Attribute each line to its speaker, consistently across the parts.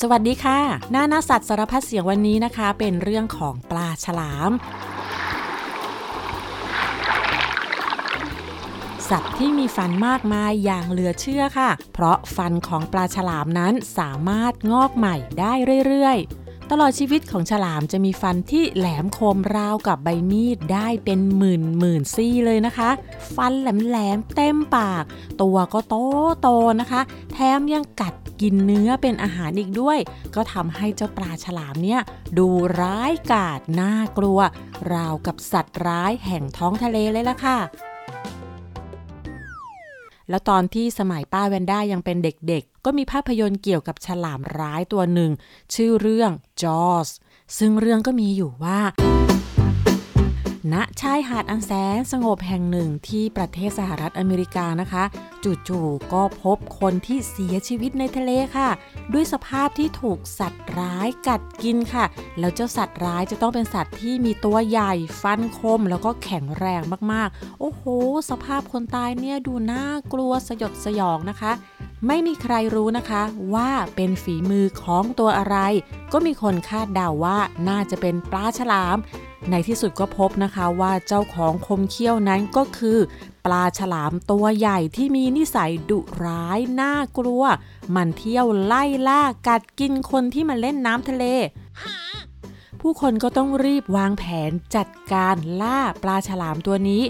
Speaker 1: สวัสดีค่ะ หน้าหน้าสัตว์สารพัดเสียงวันนี้นะคะ เป็นเรื่องของปลาฉลาม สัตว์ที่มีฟันมากมายอย่างเหลือเชื่อค่ะ เพราะฟันของปลาฉลามนั้นสามารถงอกใหม่ได้เรื่อยๆตลอดชีวิตของฉลามจะมีฟันที่แหลมคมราวกับใบมีดได้เป็นหมื่นหมื่นซี่เลยนะคะ ฟันแหลมๆเต็มปาก ตัวก็โตโตนะคะ แถมยังกัด กินเนื้อเป็นอาหารอีกด้วย ก็ทำให้เจ้าปลาฉลามเนี่ยดูร้ายกาจน่ากลัว ราวกับสัตว์ร้ายแห่งท้องทะเลเลยล่ะค่ะแล้วตอนที่สมัยป้าแวนด้ายังเป็นเด็กๆ ก็มีภาพยนตร์เกี่ยวกับฉลามร้ายตัวหนึ่ง ชื่อเรื่อง Jaws ซึ่งเรื่องก็มีอยู่ว่า ณชายหาดอันแสนสงบแห่งหนึ่งที่ประเทศสหรัฐอเมริกานะคะ จู่ๆก็พบคนที่เสียชีวิตในทะเลค่ะ ด้วยสภาพที่ถูกสัตว์ร้ายกัดกินค่ะ แล้วเจ้าสัตว์ร้ายจะต้องเป็นสัตว์ที่มีตัวใหญ่ฟันคม แล้วก็แข็งแรงมากๆ โอ้โห สภาพคนตายเนี่ยดูน่ากลัวสยดสยองนะคะไม่มีใครรู้นะคะว่าเป็นฝีมือของตัวอะไร ก็มีคนคาดเดาว่าน่าจะเป็นปลาฉลาม ในที่สุดก็พบนะคะว่าเจ้าของคมเขี้ยวนั้นก็คือ ปลาฉลามตัวใหญ่ที่มีนิสัยดุร้ายน่ากลัว มันเที่ยวไล่ล่ากัดกินคนที่มาเล่นน้ำทะเลผู้คนก็ต้องรีบวางแผนจัดการล่าปลาฉลามตัวนี้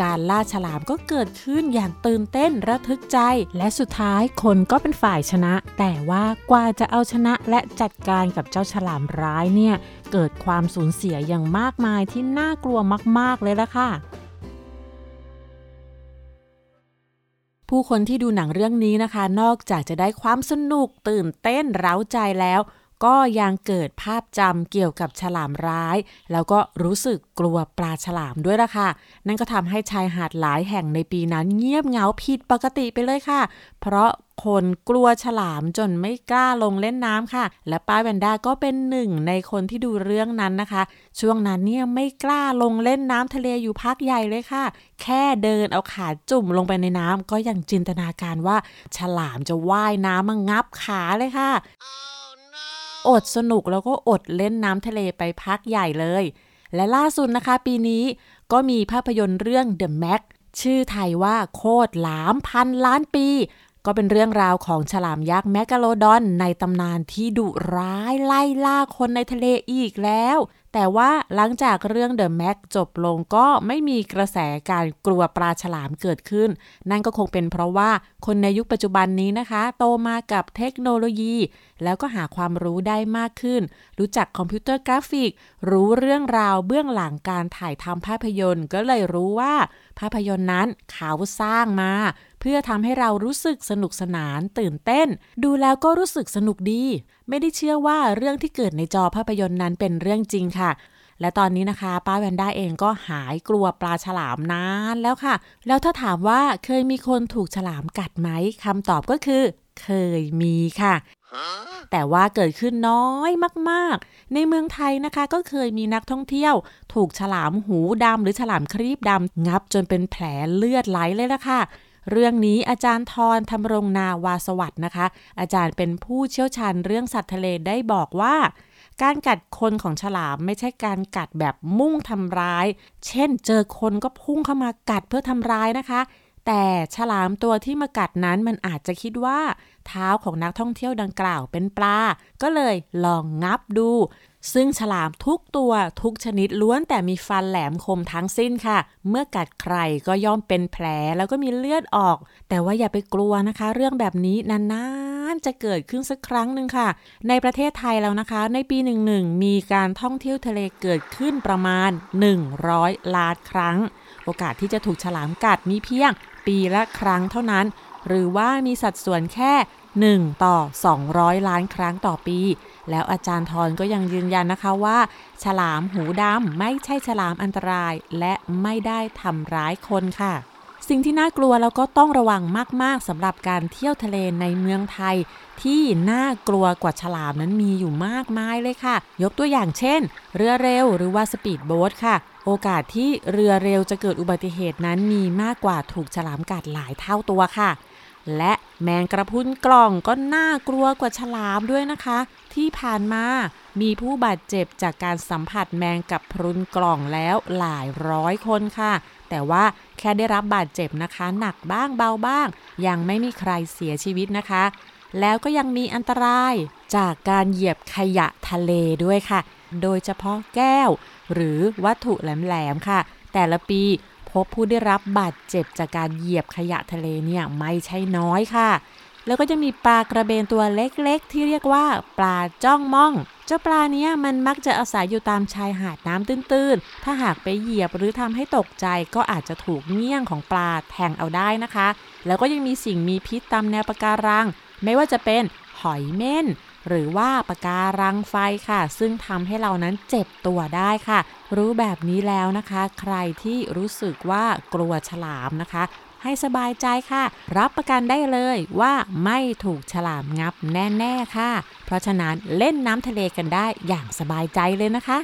Speaker 1: การล่าฉลามก็เกิดขึ้นอย่างตื่นเต้นระทึกใจ และสุดท้ายคนก็เป็นฝ่ายชนะ แต่ว่ากว่าจะเอาชนะและจัดการกับเจ้าฉลามร้ายเนี่ย เกิดความสูญเสียอย่างมากมายที่น่ากลัวมาก ๆ เลยละค่ะผู้คนที่ดูหนังเรื่องนี้นะคะ นอกจากจะได้ความสนุกตื่นเต้นเร้าใจแล้ว ก็ยังเกิดภาพจำเกี่ยวกับฉลามร้าย แล้วก็รู้สึกกลัวปลาฉลามด้วยล่ะค่ะ นั่นก็ทำให้ชายหาดหลายแห่งในปีนั้นเงียบเหงาผิดปกติไปเลยค่ะ เพราะคนกลัวฉลามจนไม่กล้าลงเล่นน้ำค่ะ และป้าแวนด้าก็เป็นหนึ่งในคนที่ดูเรื่องนั้นนะคะ ช่วงนั้นเนี่ยไม่กล้าลงเล่นน้ำทะเลอยู่พักใหญ่เลยค่ะ แค่เดินเอาขาจุ่มลงไปในน้ำก็ยังจินตนาการว่า ฉลามจะว่ายน้ำมางับขาเลยค่ะ อดสนุกแล้วก็อดเล่นน้ำทะเลไปพักใหญ่เลย และล่าสุดนะคะ ปีนี้ก็มีภาพยนตร์เรื่อง The Mac ชื่อไทยว่าโคตรหลามพันล้านปี ก็เป็นเรื่องราวของฉลามยักษ์แมกกาโลดอนในตำนานที่ดุร้ายไล่ล่าคนในทะเลอีกแล้ว แต่ว่าหลังจากเรื่อง The Mac จบลงก็ไม่มีกระแสการกลัวปลาฉลามเกิดขึ้น นั่นก็คงเป็นเพราะว่าคนในยุคปัจจุบันนี้นะคะ โตมากับเทคโนโลยี แล้วก็หาความรู้ได้มากขึ้น รู้จักคอมพิวเตอร์กราฟิก รู้เรื่องราวเบื้องหลังการถ่ายทำภาพยนตร์ ก็เลยรู้ว่า ภาพยนตร์นั้นเขาสร้างมา เพื่อทำให้เรารู้สึกสนุกสนานตื่นเต้น ดูแล้วก็รู้สึกสนุกดี ไม่ได้เชื่อว่าเรื่องที่เกิดในจอภาพยนตร์นั้นเป็นเรื่องจริงค่ะ และตอนนี้นะคะ ป้าแวนด้าเองก็หายกลัวปลาฉลามนานแล้วค่ะ แล้วถ้าถามว่าเคยมีคนถูกฉลามกัดไหมคำตอบก็คือ เคยมีค่ะ แต่ว่าเกิดขึ้นน้อยมากๆ ในเมืองไทยนะคะก็เคยมีนักท่องเที่ยว ถูกฉลามหูดำหรือฉลามครีบดำงับจนเป็นแผลเลือดไหลเลยละค่ะเรื่องนี้อาจารย์ทรธรรมรงนาวาสวัสด์นะคะ อาจารย์เป็นผู้เชี่ยวชาญเรื่องสัตว์ทะเลได้บอกว่า การกัดคนของฉลามไม่ใช่การกัดแบบมุ่งทำร้าย เช่น เจอคนก็พุ่งเข้ามากัดเพื่อทำร้ายนะคะ แต่ฉลามตัวที่มากัดนั้นมันอาจจะคิดว่า เท้าของนักท่องเที่ยวดังกล่าวเป็นปลา ก็เลยลองงับดู ซึ่งฉลามทุกตัวทุกชนิดล้วนแต่มีฟันแหลมคมทั้งสิ้นค่ะ เมื่อกัดใครก็ย่อมเป็นแผลแล้วก็มีเลือดออก แต่ว่าอย่าไปกลัวนะคะ เรื่องแบบนี้นานๆจะเกิดขึ้นสักครั้งหนึ่งค่ะ ในประเทศไทยแล้วนะคะ ในปีหนึ่งหนึ่งมีการท่องเที่ยวทะเลเกิดขึ้นประมาณ 100 ล้านครั้ง โอกาสที่จะถูกฉลามกัดมีเพียงปีละครั้งเท่านั้น หรือว่ามีสัดส่วนแค่ 1 ต่อ 200 ล้านครั้งต่อปี แล้วอาจารย์ทรก็ยังยืนยันนะคะว่า ฉลามหูดำไม่ใช่ฉลามอันตราย และไม่ได้ทำร้ายคนค่ะ สิ่งที่น่ากลัวแล้วก็ต้องระวังมากๆสำหรับการเที่ยวทะเลในเมืองไทย ที่น่ากลัวกว่าฉลามนั้นมีอยู่มากมายเลยค่ะ ยกตัวอย่างเช่น เรือเร็วหรือว่าสปีดโบ๊ทค่ะโอกาสที่เรือเร็วจะเกิดอุบัติเหตุนั้นมีมากกว่าถูกฉลามกัดหลายเท่าตัวค่ะ และแมงกระพุนกล่องก็น่ากลัวกว่าฉลามด้วยนะคะ ที่ผ่านมามีผู้บาดเจ็บจากการสัมผัสแมงกับพรุนกล่องแล้วหลายร้อยคนค่ะ แต่ว่าแค่ได้รับบาดเจ็บนะคะ หนักบ้างเบาบ้าง ยังไม่มีใครเสียชีวิตนะคะ แล้วก็ยังมีอันตรายจากการเหยียบขยะทะเลด้วยค่ะ โดยเฉพาะแก้ว หรือวัตถุแหลมๆค่ะ แต่ละปี พบผู้ได้รับบาดเจ็บจากการเหยียบขยะทะเลเนี่ยไม่ใช่น้อยค่ะ แล้วก็จะมีปลากระเบนตัวเล็กๆ ที่เรียกว่าปลาจ้องม่อง เจ้าปลาเนี้ยมันมักจะอาศัยอยู่ตามชายหาดน้ำตื้นๆ ถ้าหากไปเหยียบหรือทำให้ตกใจก็อาจจะถูกเงี้ยงของปลาแทงเอาได้นะคะ แล้วก็ยังมีสิ่งมีพิษตามแนวปะการัง ไม่ว่าจะเป็นหอยเม่น หรือว่าปะการังไฟค่ะ ซึ่งทำให้เรานั้นเจ็บตัวได้ค่ะ รู้แบบนี้แล้วนะคะ ใครที่รู้สึกว่ากลัวฉลามนะคะ ให้สบายใจค่ะ รับประกันได้เลยว่าไม่ถูกฉลามงับแน่ ๆ ค่ะ เพราะฉะนั้นเล่นน้ำทะเลกันได้อย่างสบายใจเลยนะคะ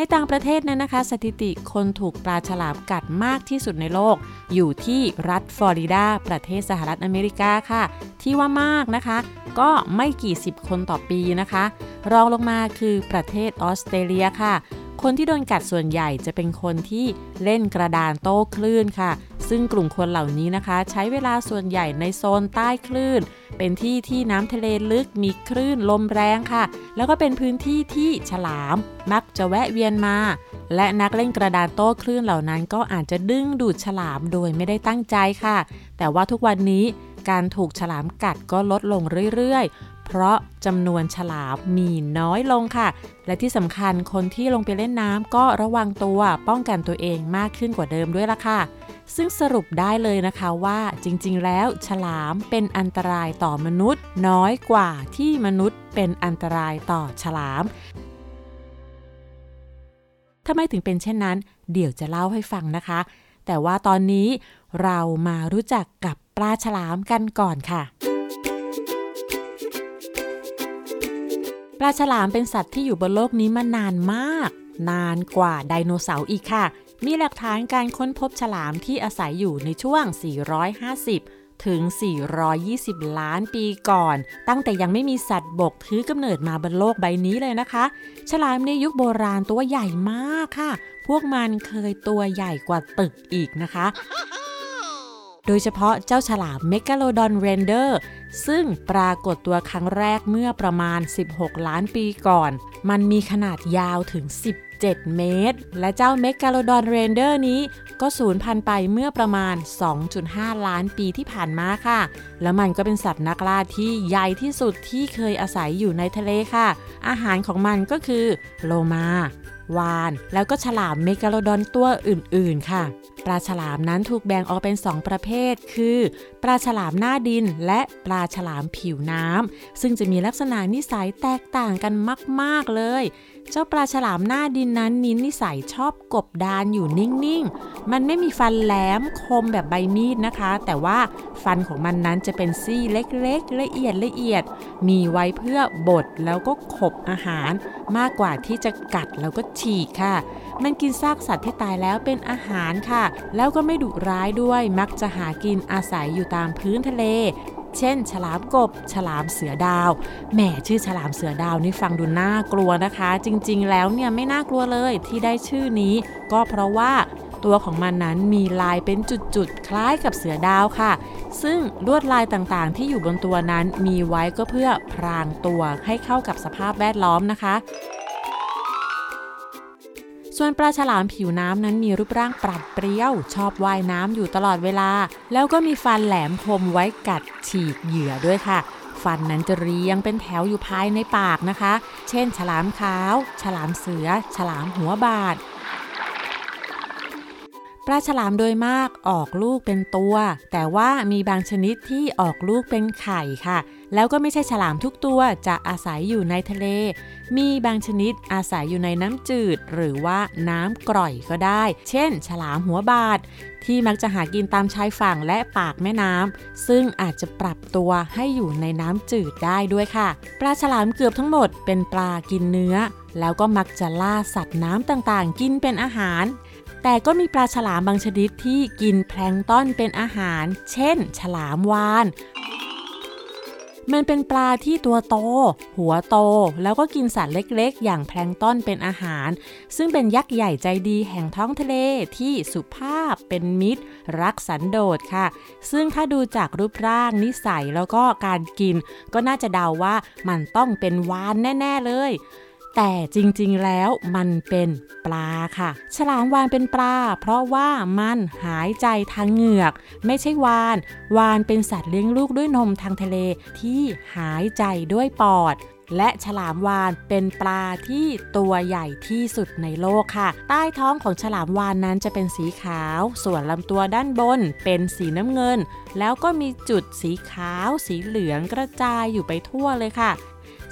Speaker 1: ในต่างประเทศนั้นนะคะ สถิติคนถูกปลาฉลามกัดมากที่สุดในโลก อยู่ที่รัฐฟลอริดา ประเทศสหรัฐอเมริกาค่ะ ที่ว่ามากนะคะ ก็ไม่กี่สิบคนต่อปีนะคะ รองลงมาคือประเทศออสเตรเลียค่ะ คนที่โดนกัดส่วนใหญ่จะเป็นคนที่เล่นกระดานโต้คลื่นค่ะ ซึ่งกลุ่มคนเหล่านี้นะคะ ใช้เวลาส่วนใหญ่ในโซนใต้คลื่น เป็นที่ที่น้ำทะเลลึกมีคลื่นลมแรงค่ะ แล้วก็เป็นพื้นที่ที่ฉลาม มักจะแวะเวียนมา และนักเล่นกระดานโต้คลื่นเหล่านั้น ก็อาจจะดึงดูดฉลามโดยไม่ได้ตั้งใจค่ะ แต่ว่าทุกวันนี้การถูกฉลามกัดก็ลดลงเรื่อยๆ เพราะจำนวนฉลามมีน้อยลงค่ะ และที่สำคัญคนที่ลงไปเล่นน้ำก็ระวังตัวป้องกันตัวเองมากขึ้นกว่าเดิมด้วยล่ะค่ะ ซึ่งสรุปได้เลยนะคะว่าจริงๆ แล้วฉลามเป็นอันตรายต่อมนุษย์ น้อยกว่าที่มนุษย์เป็นอันตรายต่อฉลามทำไมถึงเป็นเช่นนั้น เดี๋ยวจะเล่าให้ฟังนะคะ แต่ว่าตอนนี้เรามารู้จักกับปลาฉลามกันก่อนค่ะ ปลาฉลามเป็นสัตว์ที่อยู่บนโลกนี้มานานมาก นานกว่าไดโนเสาร์อีกค่ะ มีหลักฐานการค้นพบฉลามที่อาศัยอยู่ในช่วง 450ถึง 420 ล้านปีก่อน ตั้งแต่ยังไม่มีสัตว์บกถือกำเนิดมาบนโลกใบนี้เลยนะคะ ฉลามในยุคโบราณตัวใหญ่มากค่ะ พวกมันเคยตัวใหญ่กว่าตึกอีกนะคะ โดยเฉพาะเจ้าฉลามเมกาโลดอนเรนเดอร์ซึ่งปรากฏตัวครั้งแรกเมื่อประมาณ 16 ล้านปีก่อน มันมีขนาดยาวถึง 17 เมตร และเจ้าเมกาโลดอนเรนเดอร์นี้ก็สูญพันธุ์ไปเมื่อประมาณ 2.5 ล้านปีที่ผ่านมาค่ะ แล้วมันก็เป็นสัตว์นักล่าที่ใหญ่ที่สุดที่เคยอาศัยอยู่ในทะเลค่ะ อาหารของมันก็คือโลมา วาน แล้วก็ฉลามเมกาโลดอนตัวอื่นๆ ค่ะ ปลาฉลามนั้นถูกแบ่งออกเป็น 2 ประเภท คือ ปลาฉลามหน้าดิน และปลาฉลามผิวน้ำซึ่งจะมีลักษณะนิสัยแตกต่างกันมาก ๆ เลย เจ้าปลาฉลามหน้าดินนั้นมีนิสัยชอบกบดานอยู่นิ่งๆ มันไม่มีฟันแหลมคมแบบใบมีดนะคะ แต่ว่าฟันของมันนั้นจะเป็นซี่เล็กๆ ละเอียดละเอียด มีไว้เพื่อบดแล้วก็ขบอาหาร มากกว่าที่จะกัดแล้วก็ฉีกค่ะ มันกินซากสัตว์ที่ตายแล้วเป็นอาหารค่ะ แล้วก็ไม่ดุร้ายด้วย มักจะหากินอาศัยอยู่ตามพื้นทะเล เช่น ฉลามกบ ฉลามเสือดาว แหมชื่อฉลามเสือดาวนี่ฟังดูน่ากลัวนะคะ จริงๆ แล้วเนี่ยไม่น่ากลัวเลยที่ได้ชื่อนี้ ก็เพราะว่าตัวของมันนั้นมีลายเป็นจุดๆ คล้ายกับเสือดาวค่ะ ซึ่งลวดลายต่างๆ ที่อยู่บนตัวนั้นมีไว้ก็เพื่อพรางตัวให้เข้ากับสภาพแวดล้อมนะคะ ส่วนปลาฉลามผิวน้ำนั้นมีรูปร่างปรัดเปรี้ยว ชอบว่ายน้ำอยู่ตลอดเวลา แล้วก็มีฟันแหลมคมไว้กัดฉีกเหยื่อด้วยค่ะ ฟันนั้นจะเรียงเป็นแถวอยู่ภายในปากนะคะ เช่น ฉลามขาว ฉลามเสือ ฉลามหัวบาดปลาฉลามโดยมากออกลูกเป็นตัว แต่ว่ามีบางชนิดที่ออกลูกเป็นไข่ค่ะ แล้วก็ไม่ใช่ฉลามทุกตัวจะอาศัยอยู่ในทะเล มีบางชนิดอาศัยอยู่ในน้ำจืด หรือว่าน้ำกร่อยก็ได้ เช่น ฉลามหัวบาดที่มักจะหากินตามชายฝั่งและปากแม่น้ำซึ่งอาจจะปรับตัวให้อยู่ในน้ำจืดได้ด้วยค่ะ ปลาฉลามเกือบทั้งหมดเป็นปลากินเนื้อ แล้วก็มักจะล่าสัตว์น้ำต่างๆ กินเป็นอาหารแต่ก็มีปลาฉลามบางชนิดที่กินแพลงต้อนเป็นอาหาร เช่น ฉลามวาน มันเป็นปลาที่ตัวโต หัวโต แล้วก็กินสัตว์เล็กๆ อย่างแพลงต้นเป็นอาหาร ซึ่งเป็นยักษ์ใหญ่ใจดีแห่งท้องทะเลที่สุภาพเป็นมิตร รักสันโดษค่ะ ซึ่งถ้าดูจากรูปร่างนิสัยแล้วก็การกิน ก็น่าจะเดาว่ามันต้องเป็นวานแน่ ๆ เลย แต่จริงๆแล้วมันเป็นปลาค่ะ ฉลามวานเป็นปลา เพราะว่ามันหายใจทางเหงือก ไม่ใช่วาน วานเป็นสัตว์เลี้ยงลูกด้วยนมทางทะเลที่หายใจด้วยปอดและฉลามวานเป็นปลาที่ตัวใหญ่ที่สุดในโลกค่ะ ใต้ท้องของฉลามวานนั้นจะเป็นสีขาว ส่วนลำตัวด้านบนเป็นสีน้ำเงิน แล้วก็มีจุดสีขาว สีเหลืองกระจายอยู่ไปทั่วเลยค่ะ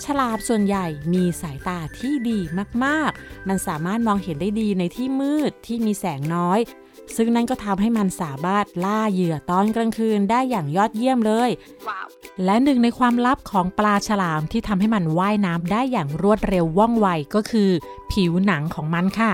Speaker 1: ฉลามส่วนใหญ่มีสายตาที่ดีมากๆ มันสามารถมองเห็นได้ดีในที่มืดที่มีแสงน้อย ซึ่งนั่นก็ทำให้มันสามารถล่าเหยื่อตอนกลางคืนได้อย่างยอดเยี่ยมเลย wow. และหนึ่งในความลับของปลาฉลามที่ทำให้มันว่ายน้ำได้อย่างรวดเร็วว่องไวก็คือ ผิวหนังของมันค่ะ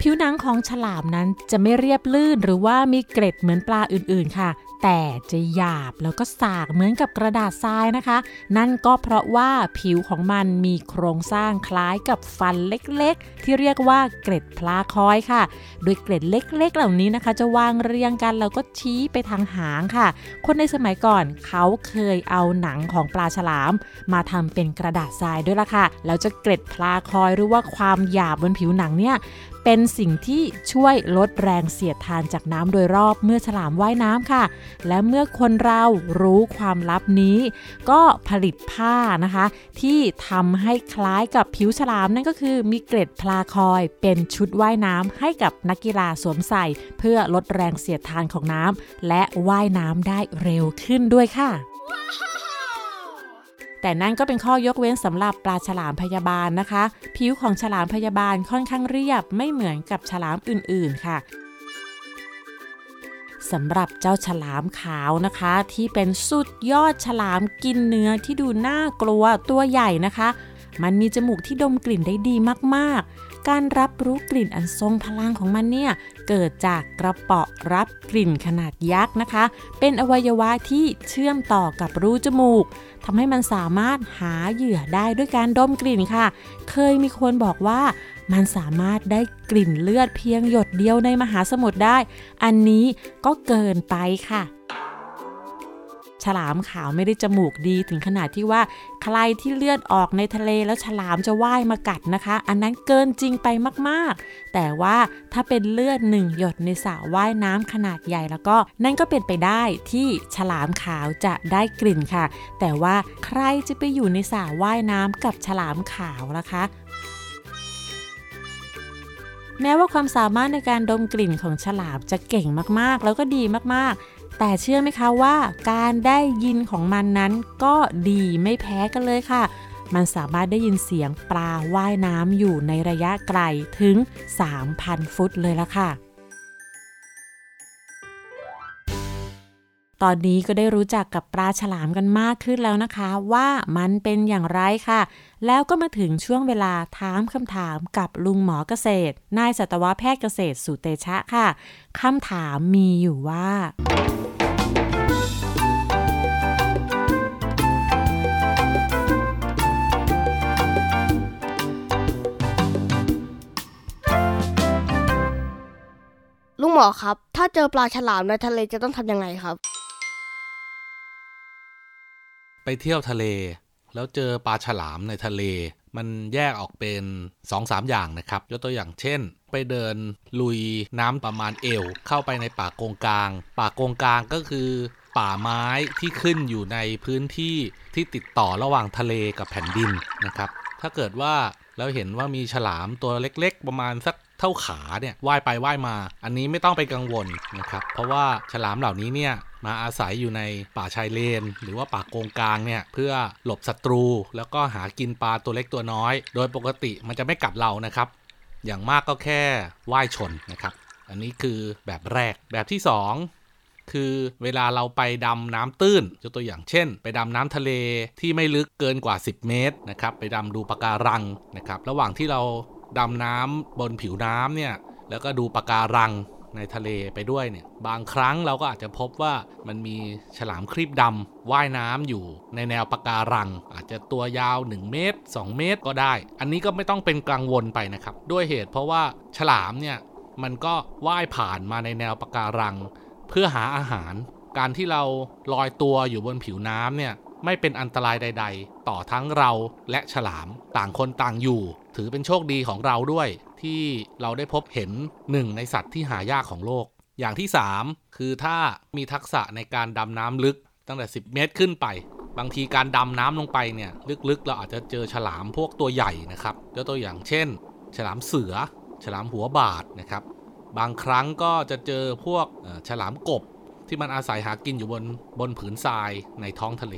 Speaker 1: ผิวหนังของฉลามนั้นจะไม่เรียบลื่นหรือว่ามีเกร็ดเหมือนปลาอื่นๆค่ะ แต่จะหยาบแล้วก็สากเหมือนกับกระดาษทรายนะคะ นั่นก็เพราะว่าผิวของมันมีโครงสร้างคล้ายกับฟันเล็กๆ ที่เรียกว่าเกร็ดพลาคอยค่ะ โดยเกร็ดเล็ก ๆ เหล่านี้นะคะ จะวางเรียงกันแล้วก็ชี้ไปทางหางค่ะ คนในสมัยก่อนเขาเคยเอาหนังของปลาฉลาม มาทำเป็นกระดาษทรายด้วยล่ะค่ะ แล้วจะเกร็ดพลาคอยหรือว่าความหยาบบนผิวหนังเนี่ย เป็นสิ่งที่ช่วยลดแรงเสียดทานจากน้ำโดยรอบเมื่อฉลามว่ายน้ำค่ะ และเมื่อคนเรารู้ความลับนี้ ก็ผลิตผ้านะคะ ที่ทำให้คล้ายกับผิวฉลามนั่นก็คือมีเกล็ดพลาคอยเป็นชุดว่ายน้ำให้กับนักกีฬาสวมใส่ เพื่อลดแรงเสียดทานของน้ำและว่ายน้ำได้เร็วขึ้นด้วยค่ะ แต่นั่นก็เป็นข้อยกเว้นสำหรับปลาฉลามพยาบาลนะคะ ผิวของฉลามพยาบาลค่อนข้างเรียบไม่เหมือนกับฉลามอื่นๆค่ะสำหรับเจ้าฉลามขาวนะคะ ที่เป็นสุดยอดฉลามกินเนื้อที่ดูน่ากลัวตัวใหญ่นะคะ มันมีจมูกที่ดมกลิ่นได้ดีมาก การรับรู้กลิ่นอันทรงพลังของมันเนี่ยเกิดจากกระเปาะรับกลิ่นขนาดยักษ์นะคะ เป็นอวัยวะที่เชื่อมต่อกับรูจมูกทำให้มันสามารถหาเหยื่อได้ด้วยการดมกลิ่นค่ะ เคยมีคนบอกว่ามันสามารถได้กลิ่นเลือดเพียงหยดเดียวในมหาสมุทรได้ อันนี้ก็เกินไปค่ะ ลามขาวไม่ได้จมูกดี ถึงขนาดที่ว่าใครที่เลือดออกในทะเลแล้วฉลามจะว่ายมากัดนะคะ อันนั้นเกินจริงไปมากๆ แต่ว่าถ้าเป็นเลือดหนึ่งหยดในสระว่ายน้ำขนาดใหญ่แล้วก็ นั่นก็เป็นไปได้ที่ฉลามขาวจะได้กลิ่นค่ะ แต่ว่าใครจะไปอยู่ในสระว่ายน้ำกับฉลามขาวล่ะคะแม้ว่าความสามารถในการดมกลิ่นของฉลามจะเก่งมากๆ แล้วก็ดีมากๆ แต่เชื่อไหมคะว่าการได้ยินของมันนั้นก็ดีไม่แพ้กันเลยค่ะ มันสามารถได้ยินเสียงปลาว่ายน้ำอยู่ในระยะไกลถึง 3,000 ฟุตเลยละค่ะ ตอนนี้ก็ได้รู้จักกับปลาฉลามกันมากขึ้นแล้วนะคะ ว่ามันเป็นอย่างไรค่ะ แล้วก็มาถึงช่วงเวลาถามคำถามกับลุงหมอเกษตร นายสัตวแพทย์เกษตรสุเตชะค่ะคำถามมีอยู่ว่า
Speaker 2: มอครับ ถ้าเจอปลาฉลามในทะเลจะต้องทำยังไงครับ
Speaker 3: ไปเที่ยวทะเล แล้วเจอปลาฉลามในทะเล มันแยกออกเป็น2อสาอย่างนะครับ ยกตัวอย่างเช่น ไปเดินลุยน้ำประมาณเอว เข้าไปในป่าโกงกลาง ป่าโกงกลางก็คือป่าไม้ที่ขึ้นอยู่ในพื้นที่ที่ติดต่อระหว่างทะเลกับแผ่นดินนะครับ ถ้าเกิดว่าเราเห็นว่ามีฉลามตัวเล็ก ๆ ประมาณสัก เท่าขาเนี่ยว่ายไปว่ายมา อันนี้ไม่ต้องไปกังวลนะครับ เพราะว่าฉลามเหล่านี้เนี่ยมาอาศัยอยู่ในป่าชายเลน หรือว่าป่าโกงกลางเนี่ยเพื่อหลบศัตรู แล้วก็หากินปลาตัวเล็กตัวน้อย โดยปกติมันจะไม่กัดเรานะครับ อย่างมากก็แค่ว่ายชนนะครับ อันนี้คือแบบแรกแบบที่ 2คือเวลาเราไปดำน้ำตื้นยกตัวอย่างเช่น ไปดำน้ำทะเลที่ไม่ลึกเกินกว่า 10 เมตรนะครับ ไปดำดูปะการังนะครับ ระหว่างที่เรา ดำน้ำบนผิวน้ำเนี่ยแล้วก็ดูปะการังในทะเลไปด้วยเนี่ยบางครั้งเราก็อาจจะพบว่ามันมีฉลามครีบดำว่ายน้ำอยู่ในแนวปะการัง อาจจะตัวยาว 1 เมตร 2 เมตรก็ได้ อันนี้ก็ไม่ต้องเป็นกังวลไปนะครับ ด้วยเหตุเพราะว่าฉลามเนี่ยมันก็ว่ายผ่านมาในแนวปะการัง เพื่อหาอาหาร การที่เราลอยตัวอยู่บนผิวน้ำเนี่ย ไม่เป็นอันตรายใด ๆ ต่อทั้งเราและฉลามต่างคนต่างอยู่ ถือเป็นโชคดีของเราด้วย ที่เราได้พบเห็นหนึ่งในสัตว์ที่หายากของโลก อย่างที่ 3 คือถ้ามีทักษะในการดำน้ำลึกตั้งแต่ 10 เมตรขึ้นไป บางทีการดำน้ำลงไปเนี่ยลึกๆ เราอาจจะเจอฉลามพวกตัวใหญ่นะครับยกตัวอย่างเช่น ฉลามเสือ ฉลามหัวบาดนะครับ บางครั้งก็จะเจอพวกฉลามกบที่มันอาศัยหากินอยู่บนบนผืนทรายในท้องทะเล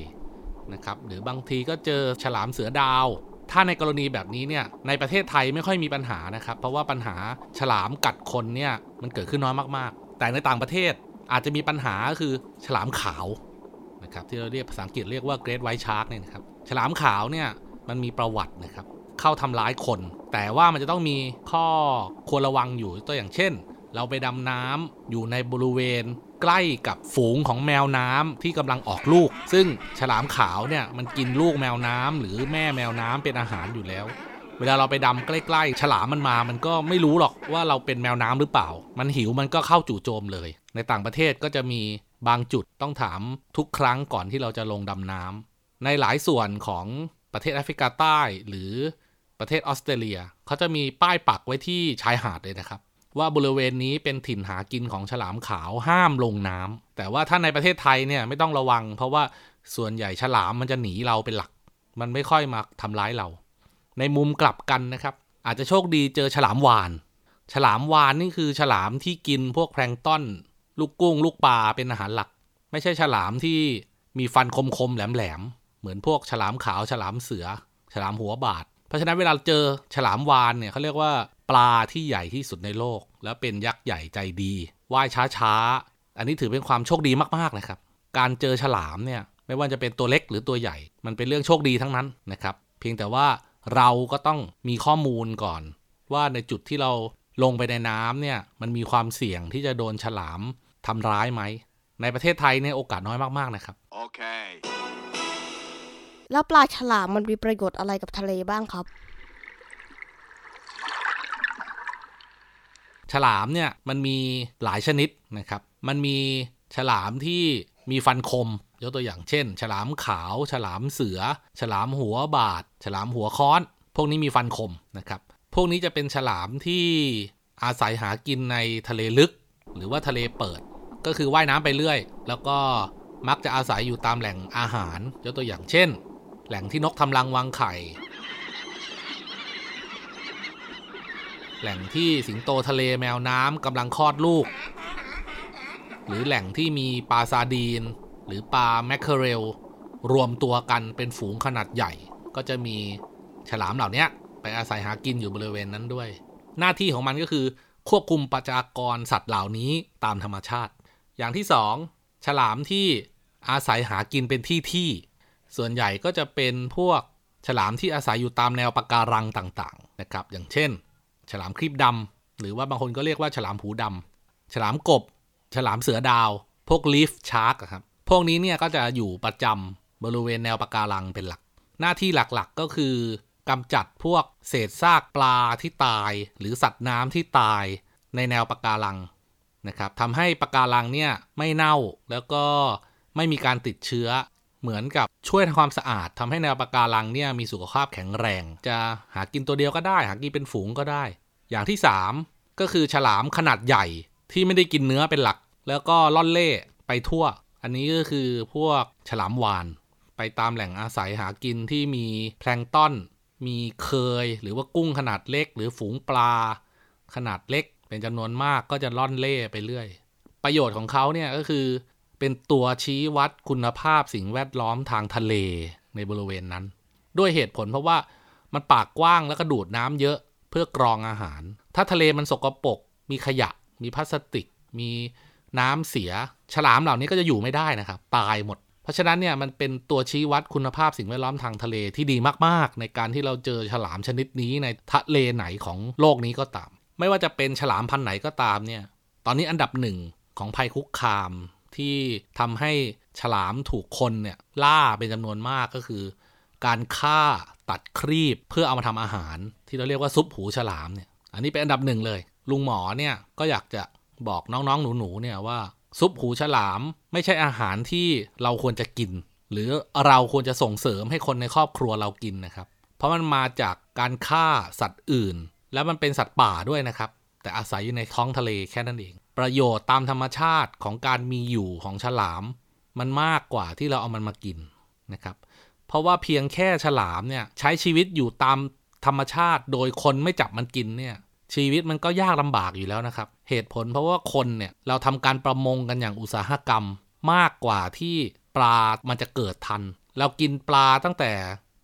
Speaker 3: นะครับหรือบางทีก็เจอฉลามเสือดาว ถ้าในกรณีแบบนี้เนี่ยในประเทศไทยไม่ค่อยมีปัญหานะครับ เพราะว่าปัญหาฉลามกัดคนเนี่ยมันเกิดขึ้นน้อยมากๆ แต่ในต่างประเทศอาจจะมีปัญหาคือฉลามขาวนะครับที่เราเรียกภาษาอังกฤษเรียกว่า great white shark เนี่ยนะครับฉลามขาวเนี่ยมันมีประวัตินะครับเข้าทำร้ายคน แต่ว่ามันจะต้องมีข้อควรระวังอยู่ตัวอย่างเช่น เราไปดำน้ำอยู่ในบริเวณ ใกล้กับฝูงของแมวน้ำที่กำลังออกลูก ซึ่งฉลามขาวเนี่ยมันกินลูกแมวน้ำหรือแม่แมวน้ำเป็นอาหารอยู่แล้ว เวลาเราไปดำใกล้ๆ ฉลามมันมา มันก็ไม่รู้หรอกว่าเราเป็นแมวน้ำหรือเปล่า มันหิวมันก็เข้าจู่โจมเลย ในต่างประเทศก็จะมีบางจุดต้องถามทุกครั้งก่อนที่เราจะลงดำน้ำในหลายส่วนของประเทศแอฟริกาใต้หรือประเทศออสเตรเลียเขาจะมีป้ายปักไว้ที่ชายหาดเลยนะครับ ว่าบริเวณนี้เป็นถิ่นหากินของฉลามขาวห้ามลงน้ำแต่ว่าถ้าในประเทศไทยเนี่ยไม่ต้องระวัง เพราะว่าส่วนใหญ่ฉลามมันจะหนีเราเป็นหลัก มันไม่ค่อยมาทำร้ายเรา ในมุมกลับกันนะครับ อาจจะโชคดีเจอฉลามวาน ฉลามวานนี่คือฉลามที่กินพวกแพลงต้นลูกกุ้ง ลูกปลาเป็นอาหารหลัก ไม่ใช่ฉลามที่มีฟันคมๆแหลมๆเหมือนพวกฉลามขาวฉลามเสือ ฉลามหัวบาดเพราะฉะนั้นเวลาเจอฉลามวานเนี่ยเขาเรียกว่า ปลาที่ใหญ่ที่สุดในโลก และเป็นยักษ์ใหญ่ใจดีว่ายช้าๆ อันนี้ถือเป็นความโชคดีมากๆนะครับ การเจอฉลามเนี่ยไม่ว่าจะเป็นตัวเล็กหรือตัวใหญ่ มันเป็นเรื่องโชคดีทั้งนั้นนะครับ เพียงแต่ว่าเราก็ต้องมีข้อมูลก่อน ว่าในจุดที่เราลงไปในน้ำเนี่ยมันมีความเสี่ยงที่จะโดนฉลามทำร้ายไหม ในประเทศไทยเนี่ยโอกาสน้อยมากๆนะครับ โอเค
Speaker 2: แล้วปลาฉลามมันมีประโยชน์อะไรกับทะเลบ้างครับ
Speaker 3: ฉลามเนี่ยมันมีหลายชนิดนะครับ มันมีฉลามที่มีฟันคม ยกตัวอย่างเช่น ฉลามขาว ฉลามเสือ ฉลามหัวบาด ฉลามหัวค้อน พวกนี้มีฟันคมนะครับ พวกนี้จะเป็นฉลามที่อาศัยหากินในทะเลลึก หรือว่าทะเลเปิด ก็คือว่ายน้ำไปเรื่อย แล้วก็มักจะอาศัยอยู่ตามแหล่งอาหาร ยกตัวอย่างเช่น แหล่งที่นกทำรังวางไข่ แหล่งที่สิงโตทะเลแมวน้ำกำลังคลอดลูก หรือแหล่งที่มีปลาซาดีน หรือปลาแมคเคเรล รวมตัวกันเป็นฝูงขนาดใหญ่ ก็จะมีฉลามเหล่านี้ไปอาศัยหากินอยู่บริเวณนั้นด้วย หน้าที่ของมันก็คือ ควบคุมประชากรสัตว์เหล่านี้ตามธรรมชาติ อย่างที่สองฉลามที่อาศัยหากินเป็นที่ที่ ส่วนใหญ่ก็จะเป็นพวกฉลามที่อาศัยอยู่ตามแนวปะการังต่างๆนะครับ อย่างเช่น ฉลามครีบดำหรือว่าบางคนก็เรียกว่าฉลามหูดำฉลามกบ ฉลามเสือดาว พวกลีฟชาร์กครับ พวกนี้เนี่ยก็จะอยู่ประจำบริเวณแนวปะการังเป็นหลัก หน้าที่หลักๆก็คือกำจัดพวกเศษซากปลาที่ตาย หรือสัตว์น้ำที่ตายในแนวปะการังนะครับทำให้ปะการังเนี่ยไม่เน่าแล้วก็ไม่มีการติดเชื้อ เหมือนกับช่วยทำความสะอาดทำให้แนวปะการังเนี่ยมีสุขภาพแข็งแรง จะหากินตัวเดียวก็ได้ หากินเป็นฝูงก็ได้ อย่างที่ 3 ก็คือฉลามขนาดใหญ่ที่ไม่ได้กินเนื้อเป็นหลัก แล้วก็ล่อนเล่ไปทั่ว อันนี้ก็คือพวกฉลามวาน ไปตามแหล่งอาศัยหากินที่มีแพลงต้นมีเคย หรือว่ากุ้งขนาดเล็ก หรือฝูงปลา ขนาดเล็ก เป็นจำนวนมากก็จะล่อนเล่ไปเรื่อย ประโยชน์ของเขาเนี่ยก็คือ เป็นตัวชี้วัดคุณภาพสิ่งแวดล้อมทางทะเลในบริเวณนั้น ด้วยเหตุผลเพราะว่ามันปากกว้างแล้วก็ดูดน้ำเยอะ เพื่อกรองอาหาร ถ้าทะเลมันสกรปรกมีขยะ มีพลาสติก มีน้ำเสีย ฉลามเหล่านี้ก็จะอยู่ไม่ได้นะครับ ตายหมด เพราะฉะนั้นเนี่ยมันเป็นตัวชี้วัดคุณภาพสิ่งแวดล้อมทางทะเลที่ดีมากๆ ในการที่เราเจอฉลามชนิดนี้ในทะเลไหนของโลกนี้ก็ตาม ไม่ว่าจะเป็นฉลามพันธุ์ไหนก็ตามเนี่ย ตอนนี้อันดับหนึ่งของภัยคุกคามที่ทำให้ฉลามถูกคนเนี่ยล่าเป็นจำนวนมากก็คือ การฆ่าตัดครีบเพื่อเอามาทำอาหาร ที่เราเรียกว่าซุปหูฉลามเนี่ย อันนี้เป็นอันดับหนึ่งเลย ลุงหมอเนี่ยก็อยากจะบอกน้องๆหนูๆเนี่ยว่าซุปหูฉลามไม่ใช่อาหารที่เราควรจะกิน หรือเราควรจะส่งเสริมให้คนในครอบครัวเรากินนะครับ เพราะมันมาจากการฆ่าสัตว์อื่น แล้วมันเป็นสัตว์ป่าด้วยนะครับ แต่อาศัยอยู่ในท้องทะเลแค่นั้นเอง ประโยชน์ตามธรรมชาติของการมีอยู่ของฉลาม มันมากกว่าที่เราเอามันมากินนะครับ เพราะว่าเพียงแค่ฉลามเนี่ยใช้ชีวิตอยู่ตามธรรมชาติ โดยคนไม่จับมันกินเนี่ยชีวิตมันก็ยากลำบากอยู่แล้วนะครับ เหตุผลเพราะว่าคนเนี่ยเราทำการประมงกันอย่างอุตสาหกรรมมากกว่าที่ปลามันจะเกิดทัน เรากินปลาตั้งแต่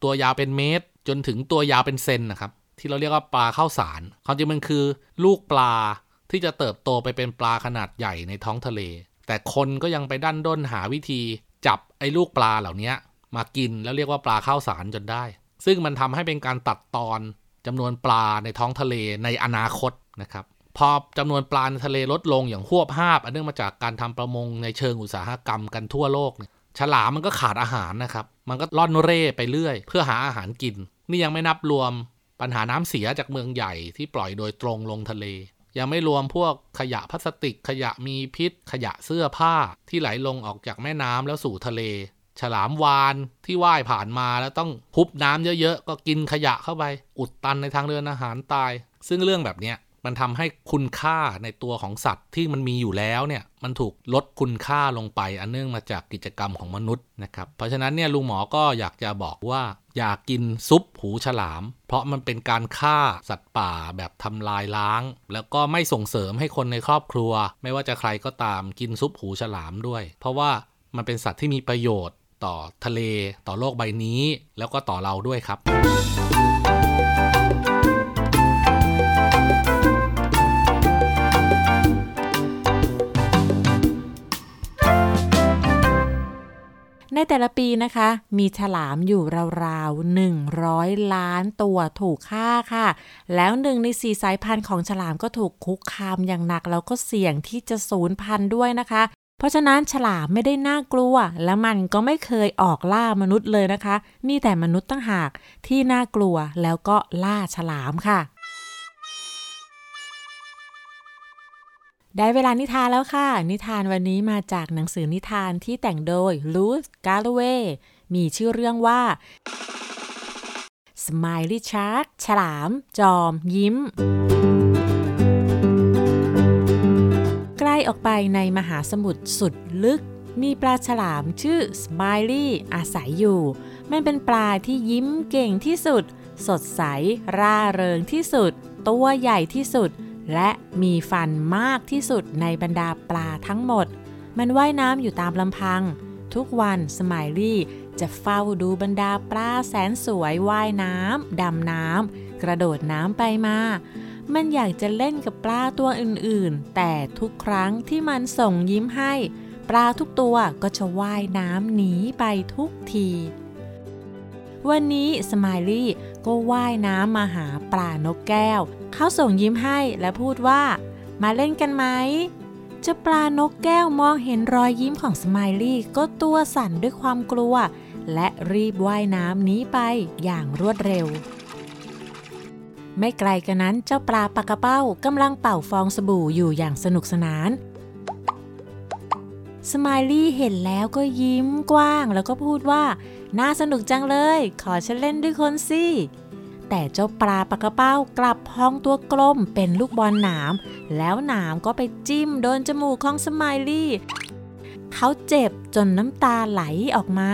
Speaker 3: ตัวยาวเป็นเมตร จนถึงตัวยาวเป็นเซนนะครับ ที่เราเรียกว่าปลาข้าวสารความจริงมันคือ ลูกปลาที่จะเติบโตไปเป็นปลาขนาดใหญ่ในท้องทะเล แต่คนก็ยังไปดันด้นหาวิธีจับไอ้ลูกปลาเหล่านี้ มากินแล้วเรียกว่าปลาข้าวสารจนได้ ซึ่งมันทำให้เป็นการตัดตอนจำนวนปลาในท้องทะเลในอนาคตนะครับพอจำนวนปลาในทะเลลดลงอย่างหวบห้าบอันเนื่องมาจากการทำประมงในเชิงอุตสาหกรรมกันทั่วโลกเนี่ยฉลามมันก็ขาดอาหารนะครับ มันก็ล่อนเร่ไปเรื่อย เพื่อหาอาหารกิน นี่ยังไม่นับรวมปัญหาน้ำเสียจากเมืองใหญ่ที่ปล่อยโดยตรงลงทะเล ยังไม่รวมพวกขยะพลาสติก ขยะมีพิษ ขยะเสื้อผ้าที่ไหลลงออกจากแม่น้ำแล้วสู่ทะเล ฉลามวานที่ว่ายผ่านมาแล้วต้องพุบน้ำเยอะๆ ก็กินขยะเข้าไป อุดตันในทางเดินอาหารตาย ซึ่งเรื่องแบบเนี้ยมันทำให้คุณค่าในตัวของสัตว์ที่มันมีอยู่แล้วเนี่ยมันถูกลดคุณค่าลงไป อันเนื่องมาจากกิจกรรมของมนุษย์นะครับเพราะฉะนั้นเนี่ยลุงหมอก็อยากจะบอกว่า อย่ากกินซุปหูฉลาม เพราะมันเป็นการฆ่าสัตว์ป่าแบบทำลายล้าง แล้วก็ไม่ส่งเสริมให้คนในครอบครัว ไม่ว่าจะใครก็ตามกินซุปหูฉลามด้วย เพราะว่ามันเป็นสัตว์ที่มีประโยชน์ ต่อทะเล ต่อโลกใบนี้ แล้วก็ต่อเราด้วยครับ
Speaker 1: ในแต่ละปีนะคะ มีฉลามอยู่ราวๆ 100 ล้านตัวถูกฆ่าค่ะ แล้วหนึ่งในสี่สายพันธุ์ของฉลามก็ถูกคุกคามอย่างหนัก แล้วก็เสี่ยงที่จะสูญพันธุ์ด้วยนะคะ เพราะฉะนั้นฉลามไม่ได้น่ากลัว และมันก็ไม่เคยออกล่ามนุษย์เลยนะคะ มีแต่มนุษย์ตั้งหากที่น่ากลัวแล้วก็ล่าฉลามค่ะ ได้เวลานิทานแล้วค่ะ นิทานวันนี้มาจากหนังสือนิทานที่แต่งโดยลูธกาลเวมีชื่อเรื่องว่า Smiley Shark ฉลาม จอม ยิ้ม ล้ออกไปในมหาสมุทรสุดลึก มีปลาฉลามชื่อ Smiley อาศัยอยู่ มันเป็นปลาที่ยิ้มเก่งที่สุด สดใส ร่าเริงที่สุด ตัวใหญ่ที่สุด และมีฟันมากที่สุดในบรรดาปลาทั้งหมด มันว่ายน้ำอยู่ตามลำพัง ทุกวันสไมลี่จะเฝ้าดูบรรดาปลาแสนสวยว่ายน้ำดำน้ำกระโดดน้ำไปมา มันอยากจะเล่นกับปลาตัวอื่นๆ แต่ทุกครั้งที่มันส่งยิ้มให้ ปลาทุกตัวก็จะว่ายน้ำหนีไปทุกที วันนี้สไมลี่ก็ว่ายน้ำมาหาปลานกแก้ว เขาส่งยิ้มให้และพูดว่า มาเล่นกันไหมจ้าปลานกแก้วมองเห็นรอยยิ้มของสไมลี่ก็ตัวสั่นด้วยความกลัว และรีบว่ายน้ำหนีไปอย่างรวดเร็ว ไม่ไกลกันนั้นเจ้าปลาปากกระเป้ากำลังเป่าฟองสบู่อยู่อย่างสนุกสนานสไมลี่เห็นแล้วก็ยิ้มกว้างแล้วก็พูดว่า น่าสนุกจังเลย ขอฉันเล่นด้วยคนสิแต่เจ้าปลาปากกระเป้ากลับพองตัวกลมเป็นลูกบอลหนาม แล้วหนามก็ไปจิ้มโดนจมูกของสไมลี่ เขาเจ็บจนน้ำตาไหลออกมา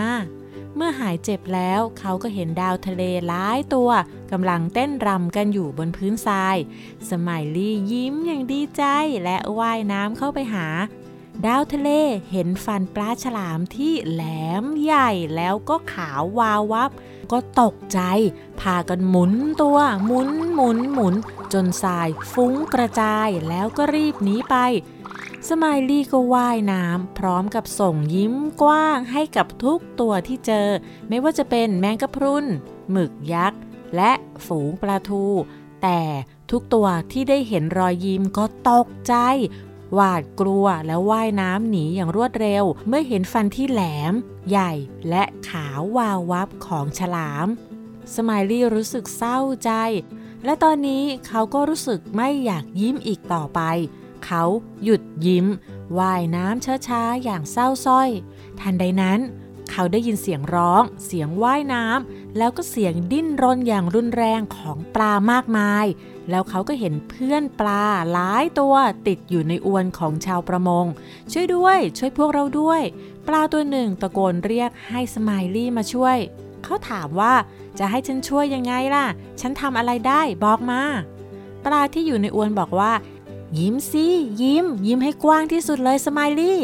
Speaker 1: เมื่อหายเจ็บแล้วเขาก็เห็นดาวทะเลหลายตัวกำลังเต้นรำกันอยู่บนพื้นทรายสไมลี่ยิ้มอย่างดีใจและว่ายน้ำเข้าไปหา ดาวทะเลเห็นฟันปลาฉลามที่แหลมใหญ่แล้วก็ขาววาววับ ก็ตกใจ พากันหมุนตัวหมุนหมุนหมุน จนทรายฟุ้งกระจายแล้วก็รีบหนีไป สไมลี่ก็ว่ายน้ำพร้อมกับส่งยิ้มกว้างให้กับทุกตัวที่เจอ ไม่ว่าจะเป็นแมงกะพรุน หมึกยักษ์ และฝูงปลาทู แต่ทุกตัวที่ได้เห็นรอยยิ้มก็ตกใจ หวาดกลัวแล้วว่ายน้ำหนีอย่างรวดเร็ว เมื่อเห็นฟันที่แหลม ใหญ่และขาววาววับของฉลามสไมลี่รู้สึกเศร้าใจ และตอนนี้เขาก็รู้สึกไม่อยากยิ้มอีกต่อไป เขาหยุดยิ้มว่ายน้ำช้าๆอย่างเศร้าส้อย ทันใดนั้น เขาได้ยินเสียงร้อง เสียงว่ายน้ำแล้วก็เสียงดิ้นรนอย่างรุนแรงของปลามากมาย แล้วเขาก็เห็นเพื่อนปลาหลายตัวติดอยู่ในอวนของชาวประมง ช่วยด้วย ช่วยพวกเราด้วย ปลาตัวหนึ่งตะโกนเรียกให้สไมลี่มาช่วย เขาถามว่าจะให้ฉันช่วยยังไงล่ะ ฉันทำอะไรได้บอกมาปลาที่อยู่ในอวนบอกว่า ยิ้มสิยิ้ม ยิ้มให้กว้างที่สุดเลยสไมลี่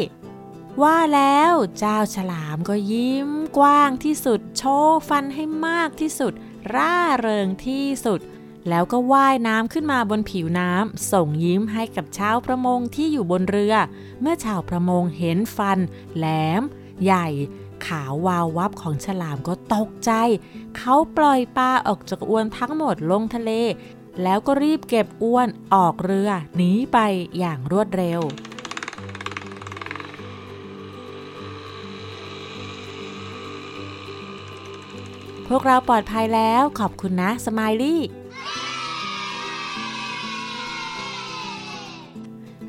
Speaker 1: ว่าแล้วเจ้าฉลามก็ยิ้มกว้างที่สุด โชว์ฟันให้มากที่สุด ร่าเริงที่สุด แล้วก็ว่ายน้ำขึ้นมาบนผิวน้ำส่งยิ้มให้กับชาวประมงที่อยู่บนเรือ เมื่อชาวประมงเห็นฟัน แหลม ใหญ่ขาววาววับของฉลามก็ตกใจ เขาปล่อยปลาออกจากอวนทั้งหมดลงทะเล แล้วก็รีบเก็บอ้วนออกเรือหนีไปอย่างรวดเร็ว พวกเราปลอดภัยแล้วขอบคุณนะสไมลี่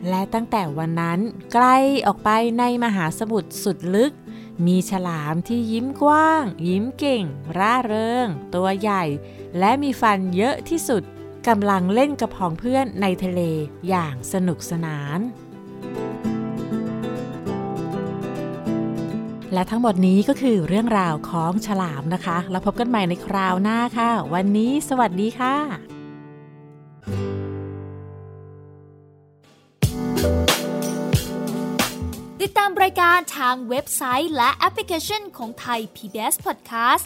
Speaker 1: และตั้งแต่วันนั้นไกลออกไปในมหาสมุทรสุดลึกมีฉลามที่ยิ้มกว้าง ยิ้มเก่ง ร่าเริง ตัวใหญ่ และมีฟันเยอะที่สุด กำลังเล่นกับผองเพื่อนในทะเลอย่างสนุกสนาน และทั้งหมดนี้ก็คือเรื่องราวของฉลามนะคะ แล้วพบกันใหม่ในคราวหน้าค่ะ วันนี้สวัสดีค่ะ
Speaker 4: ติดตามรายการทางเว็บไซต์และแอปพลิเคชันของไทย PBS Podcast